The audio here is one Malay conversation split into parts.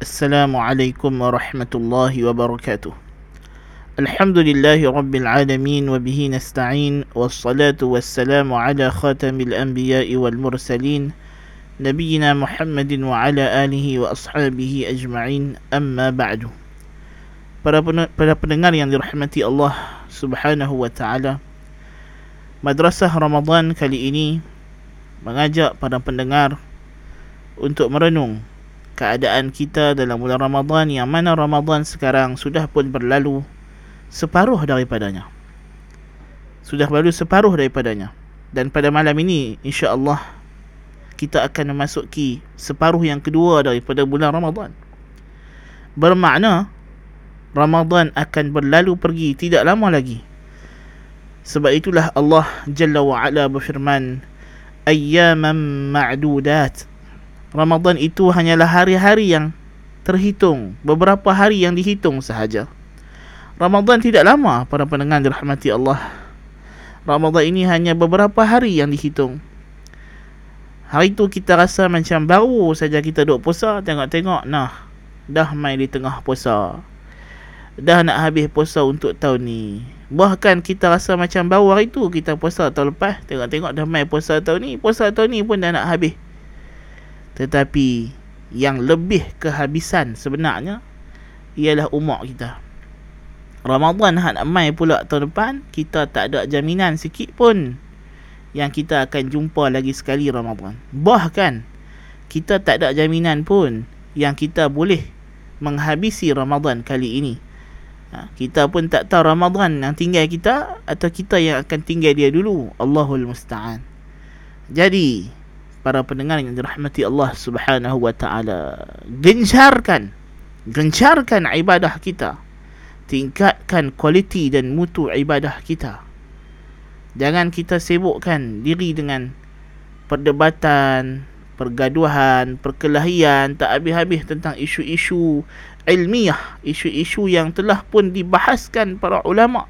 Assalamualaikum warahmatullahi wabarakatuh. Alhamdulillahi rabbil alamin wa bihi nasta'in was salatu was salamu ala khatamil anbiya'i wal mursalin nabiyyina Muhammadin wa ala alihi wa ashabihi ajma'in amma ba'du. Para, pen- para pendengar yang dirahmati Allah Subhanahu wa taala. Madrasah Ramadan kali ini mengajak para pendengar untuk merenung keadaan kita dalam bulan Ramadan yang mana Ramadan sekarang sudah pun berlalu separuh daripadanya. Sudah berlalu separuh daripadanya. Dan pada malam ini insya-Allah kita akan memasuki separuh yang kedua daripada bulan Ramadan. Bermakna Ramadan akan berlalu pergi tidak lama lagi. Sebab itulah Allah Jalla wa Ala berfirman ayyaman ma'dudat Ramadan itu hanyalah hari-hari yang terhitung, beberapa hari yang dihitung sahaja. Ramadan tidak lama para pendengar dirahmati Allah. Ramadan ini hanya beberapa hari yang dihitung. Hari itu kita rasa macam baru saja kita duduk puasa, tengok-tengok nah, dah main di tengah puasa. Dah nak habis puasa untuk tahun ni. Bahkan kita rasa macam baru hari tu kita puasa tahun lepas, tengok-tengok dah main puasa tahun ni, puasa tahun ni pun dah nak habis. Tetapi yang lebih kehabisan sebenarnya ialah umur kita. Ramadan nak mai pula tahun depan, kita tak ada jaminan sikit pun yang kita akan jumpa lagi sekali Ramadan. Bahkan kita tak ada jaminan pun yang kita boleh menghabisi Ramadan kali ini. Ha, kita pun tak tahu Ramadan yang tinggal kita atau kita yang akan tinggal dia dulu. Allahul Musta'an. Jadi, para pendengar yang dirahmati Allah Subhanahu wa taala. Gencarkan gencarkan ibadah kita. Tingkatkan kualiti dan mutu ibadah kita. Jangan kita sibukkan diri dengan perdebatan, pergaduhan, perkelahian tak habis-habis tentang isu-isu ilmiah, isu-isu yang telah pun dibahaskan para ulama'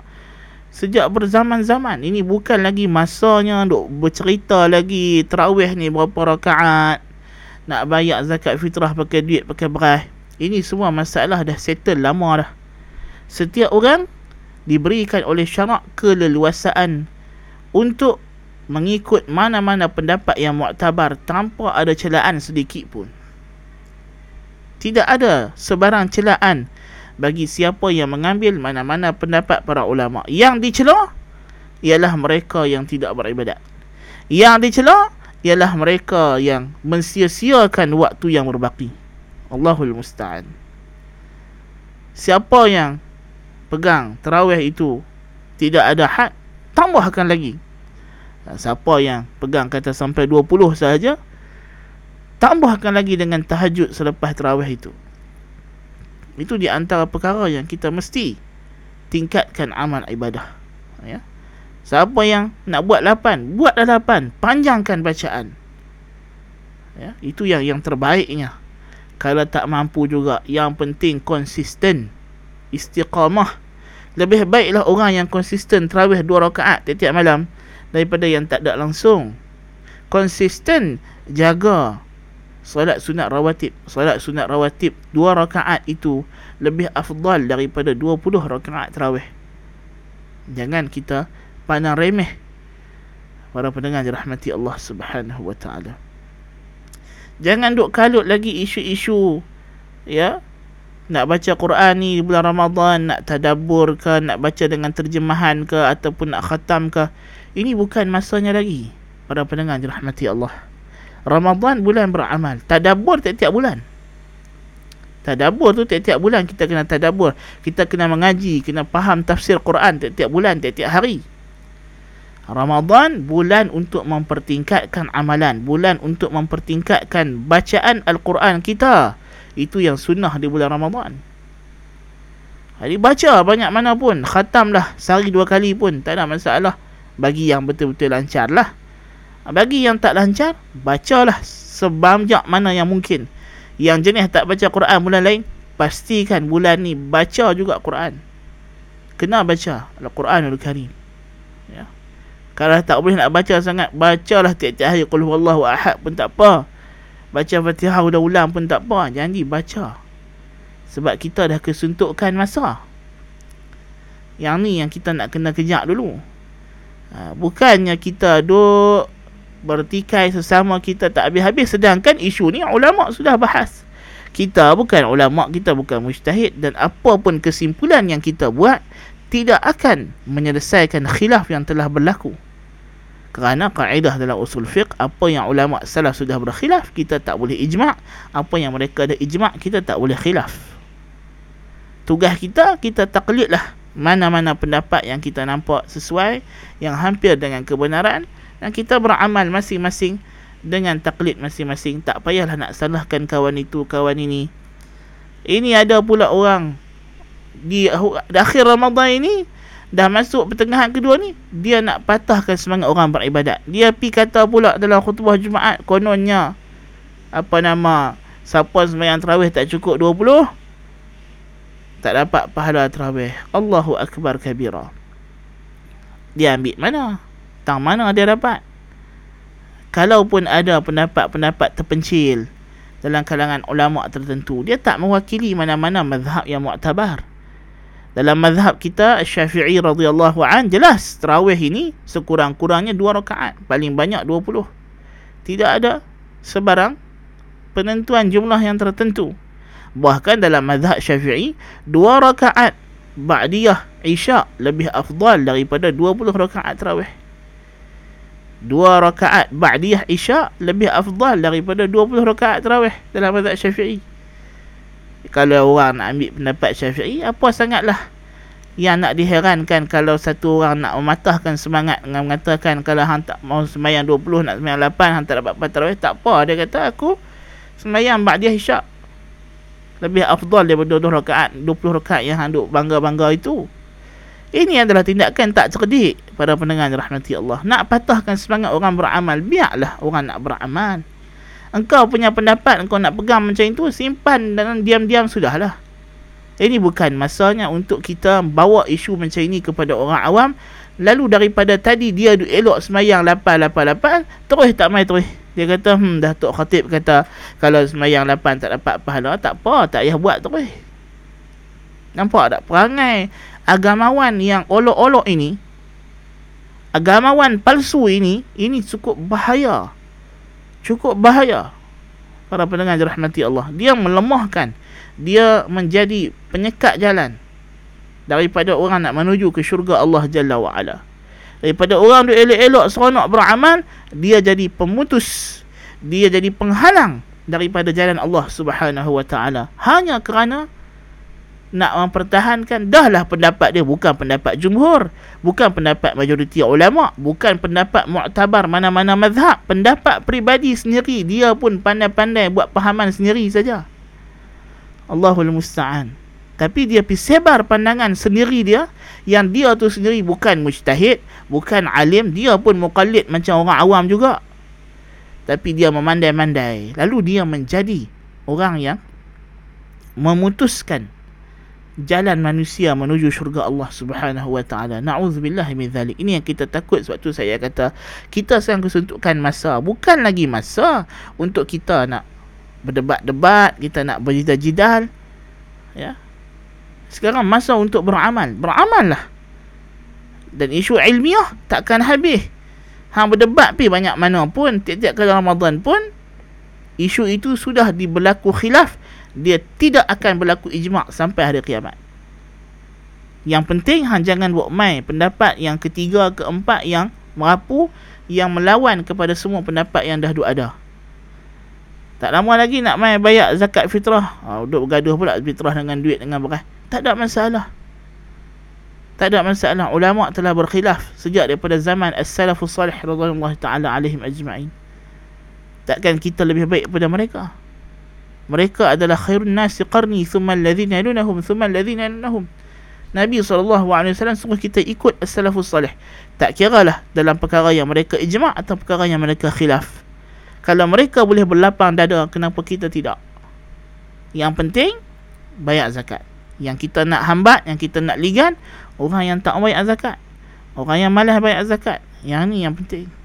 Sejak berzaman-zaman Ini bukan lagi masanya Duk bercerita lagi Terawih ni berapa rakaat Nak bayar zakat fitrah pakai duit pakai beras Ini semua masalah dah settle lama dah. Setiap orang Diberikan oleh syarak keleluasaan Untuk Mengikut mana-mana pendapat yang muktabar Tanpa ada celaan sedikit pun. Tidak ada sebarang celaan bagi siapa yang mengambil mana-mana pendapat para ulama. Yang dicela ialah mereka yang tidak beribadat. Yang dicela ialah mereka yang mensia-siakan waktu yang berbaki. Allahul Musta'an. Siapa yang pegang terawih itu tidak ada had, tambahkan lagi. Siapa yang pegang kata sampai 20 sahaja, tambahkan lagi dengan tahajud selepas terawih itu. Itu di antara perkara yang kita mesti tingkatkan amal ibadah. Ya. Siapa yang nak buat lapan, buatlah lapan, panjangkan bacaan. Ya, itu yang yang terbaiknya. Kalau tak mampu juga, yang penting konsisten, istiqamah. Lebih baiklah orang yang konsisten terawih dua rakaat tiap-tiap malam daripada yang tak ada langsung. Konsisten jaga Salat sunat rawatib. Salat sunat rawatib Dua rakaat itu Lebih afdal daripada dua puluh rakaat terawih. Jangan kita Pandang remeh. Para pendengar dirahmati Allah subhanahu wa ta'ala. Jangan duk kalut lagi isu-isu Ya. Nak baca Quran ni bulan Ramadan Nak tadabur ke Nak baca dengan terjemahan ke Ataupun nak khatam ke Ini bukan masanya lagi. Para pendengar dirahmati Allah Ramadhan bulan beramal. Tadabur tiap-tiap bulan. Tadabur tu tiap-tiap bulan kita kena tadabur Kita kena mengaji Kena faham tafsir Quran tiap-tiap bulan Tiap-tiap hari. Ramadhan bulan untuk mempertingkatkan amalan Bulan untuk mempertingkatkan bacaan Al-Quran kita. Itu yang sunnah di bulan Ramadhan Jadi baca banyak mana pun Khatamlah sehari dua kali pun Tak ada masalah. Bagi yang betul-betul lancar lah bagi yang tak lancar, bacalah sebanyak mana yang mungkin. Yang jenis tak baca Quran bulan lain, pastikan bulan ni baca juga Quran. Kena baca Al-Quranul Karim. Ya. Kalau tak boleh nak baca sangat, bacalah tiap-tiap hari Qul huwallahu ahad pun tak apa. Baca Fatihah udah ulang pun tak apa. Janji baca. Sebab kita dah kesuntukkan masa. Yang ni yang kita nak kena kejak dulu. Ha, bukannya kita duk bertikai sesama kita tak habis-habis sedangkan isu ni ulama sudah bahas. Kita bukan ulama, kita bukan mujtahid dan apa pun kesimpulan yang kita buat tidak akan menyelesaikan khilaf yang telah berlaku. Kerana kaedah dalam usul fiqh apa yang ulama salah sudah berkhilaf kita tak boleh ijma', apa yang mereka ada ijma' kita tak boleh khilaf. Tugas kita kita taklidlah mana-mana pendapat yang kita nampak sesuai yang hampir dengan kebenaran dan kita beramal masing-masing dengan taklid masing-masing. Tak payahlah nak salahkan kawan itu kawan ini. Ini ada pula orang di akhir Ramadan ini dah masuk pertengahan kedua ni dia nak patahkan semangat orang beribadat. Dia pi kata pula dalam khutbah Jumaat kononnya apa nama siapa sembahyang tarawih tak cukup 20 tak dapat pahala tarawih Allahu akbar kabira. Dia ambil mana tang mana dia dapat? Kalaupun ada pendapat-pendapat terpencil dalam kalangan ulama tertentu dia tak mewakili mana-mana mazhab yang muktabar dalam mazhab kita Syafi'i radhiyallahu an jelas tarawih ini sekurang-kurangnya dua rakaat paling banyak 20 tidak ada sebarang penentuan jumlah yang tertentu. Bahkan dalam mazhab Syafi'i dua rakaat ba'diyah isya lebih afdal daripada 20 rakaat tarawih dua rakaat ba'diyah isya lebih afdal daripada 20 rakaat tarawih dalam mazhab Syafi'i. Kalau orang nak ambil pendapat Syafi'i, apa sangatlah yang nak diherankan kalau satu orang nak mematahkan semangat dengan mengatakan kalau hang tak mau sembahyang 20 nak sembahyang 8 hang tak dapat tarawih tak apa dia kata aku sembahyang ba'diyah isya lebih afdal daripada 20 rakaat 20 rakaat yang hang duk bangga-bangga itu. Ini adalah tindakan tak cerdik pada pendengar rahmati Allah. Nak patahkan semangat orang beramal, biarlah orang nak beramal. Engkau punya pendapat, engkau nak pegang macam itu, simpan dan diam-diam sudahlah. Ini bukan masanya untuk kita bawa isu macam ini kepada orang awam. Lalu daripada tadi dia elok semayang 8-8-8, terus tak main terus. Dia kata, hmm, dah Tok Khatib kata, kalau semayang 8 tak dapat pahala, tak apa, tak payah buat terus. Nampak tak perangai agamawan yang olok-olok ini agamawan palsu ini ini cukup bahaya. Cukup bahaya. Para pendengar rahmati Allah. Dia melemahkan. Dia menjadi penyekat jalan daripada orang nak menuju ke syurga Allah Jalla wa Ala daripada orang tu elok-elok seronok beramal dia jadi pemutus. Dia jadi penghalang daripada jalan Allah Subhanahu wa taala. Hanya kerana nak mempertahankan dahlah pendapat dia. Bukan pendapat jumhur bukan pendapat majoriti ulama bukan pendapat muktabar mana-mana mazhab. Pendapat pribadi sendiri dia pun pandai-pandai buat pahaman sendiri saja. Allahul musta'an. Tapi dia pergi sebar pandangan sendiri dia. Yang dia tu sendiri bukan mujtahid bukan alim. Dia pun muqallid macam orang awam juga. Tapi dia memandai-mandai. Lalu dia menjadi orang yang memutuskan jalan manusia menuju syurga Allah Subhanahu wa taala. Nauzubillah min zalik. Ini yang kita takut sebab tu saya kata kita sekarang kesuntukan masa, bukan lagi masa untuk kita nak berdebat-debat, kita nak berjidal-jidal. Ya. Sekarang masa untuk beramal. Beramallah. Dan isu ilmiah takkan habis. Hang berdebat pi banyak mana pun, tiap-tiap kali Ramadan pun isu itu sudah diberlaku khilaf dia tidak akan berlaku ijma' sampai hari kiamat. Yang penting hang jangan buat mai pendapat yang ketiga keempat yang merapu yang melawan kepada semua pendapat yang dah ada. Tak lama lagi nak mai bayar zakat fitrah. Ha, duduk bergaduh pula fitrah dengan duit dengan beras. Tak ada masalah. Tak ada masalah. Ulama telah berkhilaf sejak daripada zaman as-salafus salih radhiyallahu taala alaihim ajma'in. Takkan kita lebih baik daripada mereka? Mereka adalah khairun nasi qarni thumma alladhina yalunahum thumma alladhina yalunahum. Nabi SAW suruh kita ikut as-salafus salih. Tak kira lah dalam perkara yang mereka ijma' atau perkara yang mereka khilaf. Kalau mereka boleh berlapang dada kenapa kita tidak? Yang penting bayar zakat. Yang kita nak hambat yang kita nak ligan orang yang tak bayar zakat. Orang yang malas bayar zakat. Yang ni yang penting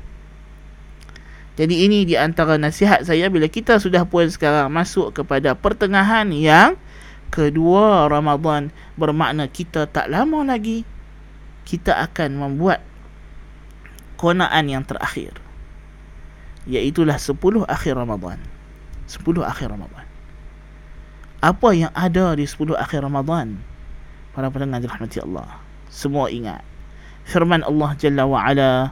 jadi ini di antara nasihat saya bila kita sudah pun sekarang masuk kepada pertengahan yang kedua Ramadan. Bermakna kita tak lama lagi kita akan membuat konaan yang terakhir. Iaitulah 10 akhir Ramadan. 10 akhir Ramadan. Apa yang ada di 10 akhir Ramadan? Para pendengar dirahmati Allah. Semua ingat. Firman Allah Jalla wa Ala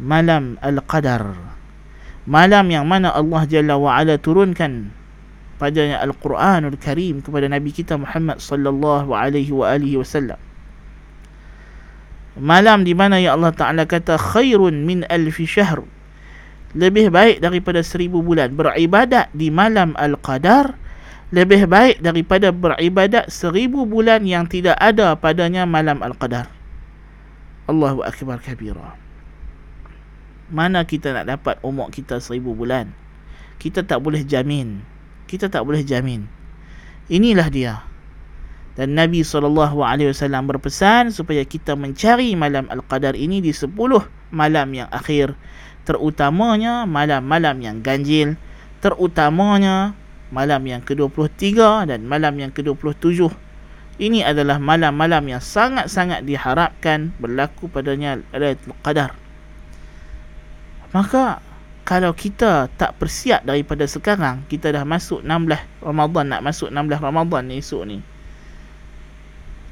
malam al-qadar. Malam yang mana Allah Jalla wa Ala turunkan pada Al-Quranul Karim kepada Nabi kita Muhammad sallallahu alaihi wa alihi wasallam. Malam di mana ya Allah Taala kata khairun min alfi syahr. Lebih baik daripada seribu bulan. Beribadat di malam al-qadar lebih baik daripada beribadat seribu bulan yang tidak ada padanya malam al-qadar. Allahu akbar kabira mana kita nak dapat umur kita seribu bulan kita tak boleh jamin kita tak boleh jamin inilah dia dan Nabi SAW berpesan supaya kita mencari malam Al-Qadar ini di 10 malam yang akhir. Terutamanya malam-malam yang ganjil. Terutamanya malam yang ke-23 dan malam yang ke-27. Ini adalah malam-malam yang sangat-sangat diharapkan berlaku padanya Al-Qadar. Maka kalau kita tak persiap daripada sekarang, kita dah masuk 16 Ramadan, nak masuk 16 Ramadan ni esok ni.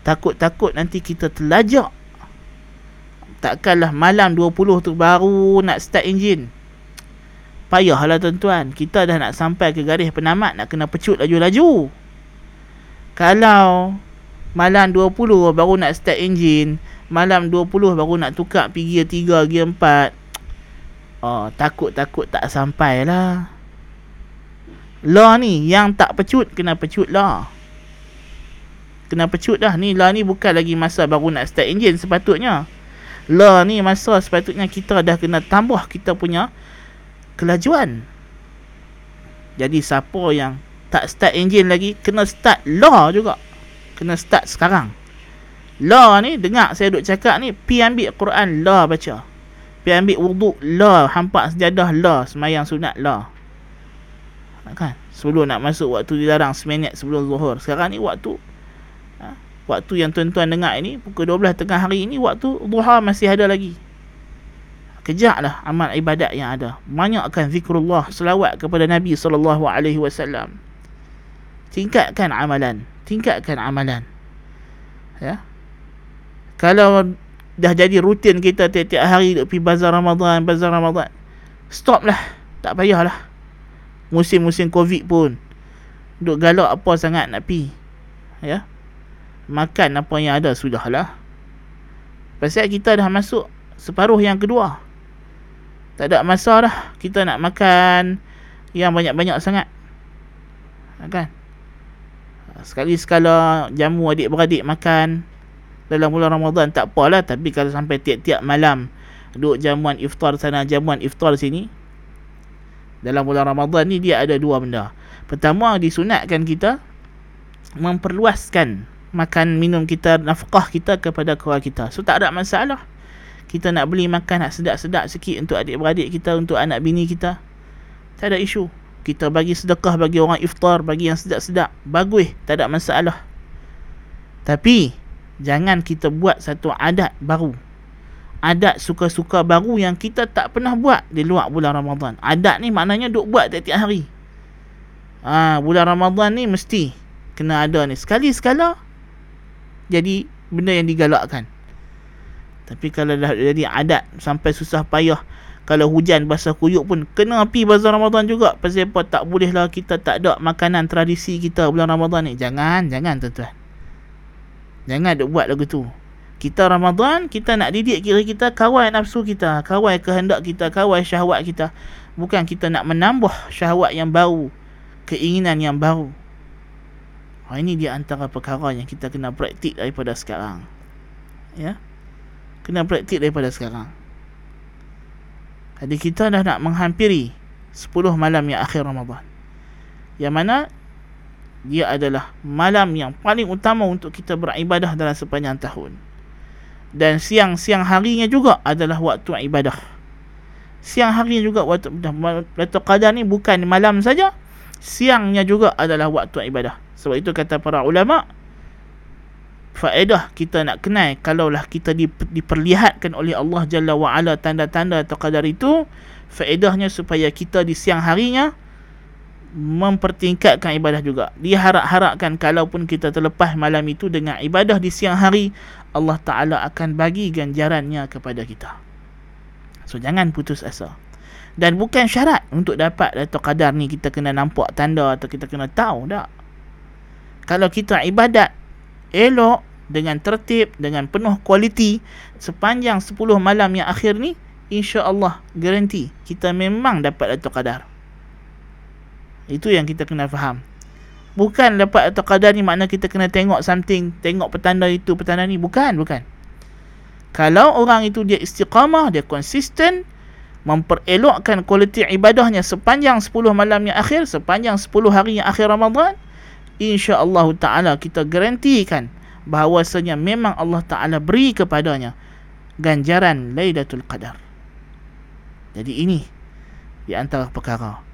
Takut-takut nanti kita terlajak. Takkanlah malam 20 tu baru nak start enjin. Payahlah tuan-tuan kita dah nak sampai ke garis penamat nak kena pecut laju-laju. Kalau malam 20 baru nak start enjin malam 20 baru nak tukar pergi gear 3 gear 4 oh, takut-takut tak sampai lah lah ni yang tak pecut kena pecut lah kena pecut dah. Ni lah ni bukan lagi masa baru nak start engine sepatutnya. Lah ni masa sepatutnya kita dah kena tambah kita punya kelajuan. Jadi siapa yang tak start engine lagi kena start lah juga. Kena start sekarang. Lah ni dengar saya duk cakap ni pi ambil Quran lah baca pi ambil wuduk lah hampak sejadah lah semayang sunat lah kan? Sebelum nak masuk waktu dilarang seminit sebelum zuhur. Sekarang ni waktu waktu yang tuan-tuan dengar ini pukul 12 tengah hari ini waktu duha masih ada lagi. Kejaklah amal ibadat yang ada. Banyakkan zikrullah selawat kepada Nabi wasallam. Tingkatkan amalan. Tingkatkan amalan. Ya? Kalau dah jadi rutin kita tiap-tiap hari duk pergi bazar Ramadan bazar Ramadan. Stop lah. Tak payahlah musim-musim covid pun duk galak apa sangat nak pi ya. Makan apa yang ada sudahlah pasal kita dah masuk separuh yang kedua. Tak ada masa dah kita nak makan yang banyak-banyak sangat. Kan? Sekali sekala jamu adik-beradik makan dalam bulan Ramadan tak apalah. Tapi kalau sampai tiap-tiap malam duduk jamuan iftar sana jamuan iftar sini dalam bulan Ramadan ni dia ada dua benda. Pertama disunatkan kita memperluaskan makan minum kita nafkah kita kepada keluarga kita. So tak ada masalah. Kita nak beli makan nak sedap-sedap sikit untuk adik-beradik kita untuk anak bini kita. Tak ada isu. Kita bagi sedekah bagi orang iftar bagi yang sedap-sedap bagus tak ada masalah. Tapi jangan kita buat satu adat baru. Adat suka-suka baru yang kita tak pernah buat di luar bulan Ramadan. Adat ni maknanya duk buat tiap-tiap hari. Ha, bulan Ramadan ni mesti kena ada ni. Sekali sekala jadi benda yang digalakkan. Tapi kalau dah jadi adat sampai susah payah kalau hujan basah kuyuk pun kena pi bazar Ramadan juga. Pasal apa? Tak boleh lah kita tak ada makanan tradisi kita bulan Ramadan ni. Jangan jangan tuan-tuan jangan duk buat lagu tu kita Ramadan kita nak didik kira kita kawal nafsu kita kawal kehendak kita kawal syahwat kita bukan kita nak menambah syahwat yang baru keinginan yang baru Ha, ini dia antara perkara yang kita kena praktik daripada sekarang. Ya. Kena praktik daripada sekarang. Jadi kita dah nak menghampiri 10 malam yang akhir Ramadan. Yang mana dia adalah malam yang paling utama untuk kita beribadah dalam sepanjang tahun. Dan siang-siang harinya juga adalah waktu ibadah. Siang harinya juga waktu Lailatul Qadar ni bukan malam saja, siangnya juga adalah waktu ibadah. Sebab itu kata para ulama faedah kita nak kenal kalaulah kita diperlihatkan oleh Allah Jalla wa Ala tanda-tanda atau qadar itu faedahnya supaya kita di siang harinya mempertingkatkan ibadah juga. Dia harap-harapkan kalaupun kita terlepas malam itu dengan ibadah di siang hari Allah Taala akan bagi ganjarannya kepada kita. So jangan putus asa. Dan bukan syarat untuk dapat atau qadar ni kita kena nampak tanda atau kita kena tahu tak kalau kita ibadat elok dengan tertib dengan penuh kualiti sepanjang 10 malam yang akhir ni insya-Allah garanti kita memang dapat Lailatul Qadar. Itu yang kita kena faham. Bukan dapat Lailatul Qadar ni makna kita kena tengok something, tengok petanda itu, petanda ni bukan, bukan. Kalau orang itu dia istiqamah, dia konsisten memperelokkan kualiti ibadahnya sepanjang 10 malam yang akhir, sepanjang 10 hari yang akhir Ramadan, insya-Allah taala kita garantikan bahawasanya memang Allah taala beri kepadanya ganjaran Lailatul Qadar. Jadi ini di antara perkara.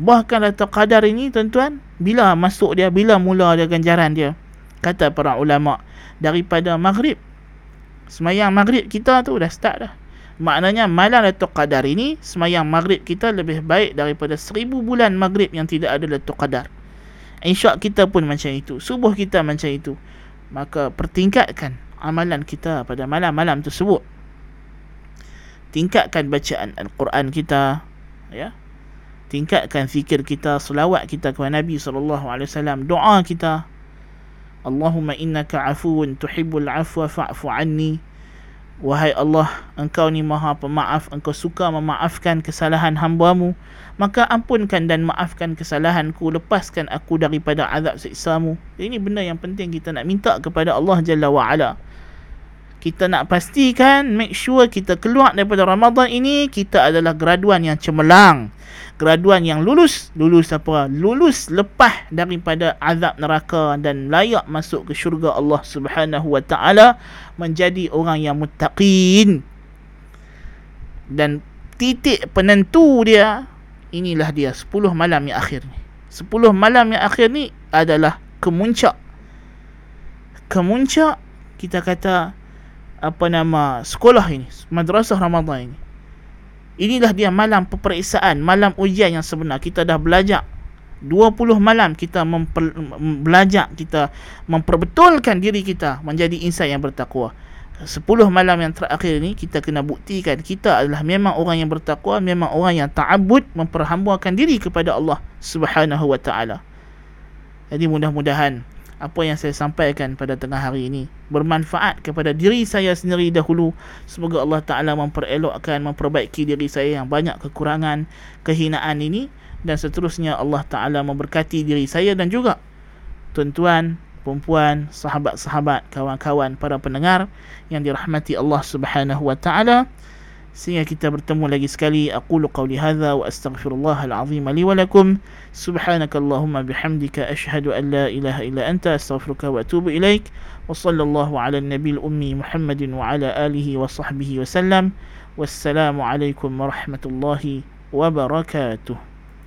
Bahkan Lailatul Qadar ini tuan-tuan, bila masuk dia, bila mula dia ganjaran dia? Kata para ulama daripada maghrib. Semayang maghrib kita tu dah start dah. Maknanya malam Lailatul Qadar ini semayang maghrib kita lebih baik daripada seribu bulan maghrib yang tidak ada Lailatul Qadar. Insya kita pun macam itu. Subuh kita macam itu. Maka pertingkatkan amalan kita pada malam-malam tersebut. Tingkatkan bacaan Al-Quran kita. Ya. Tingkatkan fikir kita, selawat kita kepada Nabi SAW. Doa kita. Allahumma innaka afuun tuhibbul afwa fa'fu anni. Wahai Allah, engkau ni maha pemaaf, engkau suka memaafkan kesalahan hambamu. Maka ampunkan dan maafkan kesalahanku, lepaskan aku daripada azab siksamu. Ini benda yang penting kita nak minta kepada Allah Jalla wa'ala. Kita nak pastikan, make sure kita keluar daripada Ramadan ini, kita adalah graduan yang cemerlang. Graduan yang lulus. Lulus apa? Lulus lepas daripada azab neraka dan layak masuk ke syurga Allah Subhanahu wa taala menjadi orang yang muttaqin. Dan titik penentu dia inilah dia 10 malam yang akhir ni. 10 malam yang akhir ni adalah kemuncak. Kemuncak kita kata apa nama sekolah ini madrasah Ramadan ini Inilah dia malam peperiksaan, malam ujian yang sebenar. Kita dah belajar 20 malam kita memper, belajar kita memperbetulkan diri kita menjadi insan yang bertakwa. 10 malam yang terakhir ini kita kena buktikan kita adalah memang orang yang bertakwa, memang orang yang ta'abbud memperhambakan diri kepada Allah Subhanahu wa taala. Jadi mudah-mudahan apa yang saya sampaikan pada tengah hari ini bermanfaat kepada diri saya sendiri dahulu. Semoga Allah Taala memperelokkan memperbaiki diri saya yang banyak kekurangan kehinaan ini. Dan seterusnya Allah Taala memberkati diri saya dan juga tuan-tuan perempuan sahabat-sahabat kawan-kawan para pendengar yang dirahmati Allah Subhanahu wa taala sehingga kita bertemu lagi sekali aqulu qawli hadha wa astaghfirullah alazim li wa lakum subhanakallahumma bihamdika ashhadu an la ilaha illa anta astaghfiruka wa atubu ilaik wa sallallahu ala nabiyil ummi muhammadin wa ala alihi wa sahbihi wa sallam wassalamu alaikum warahmatullahi wabarakatuh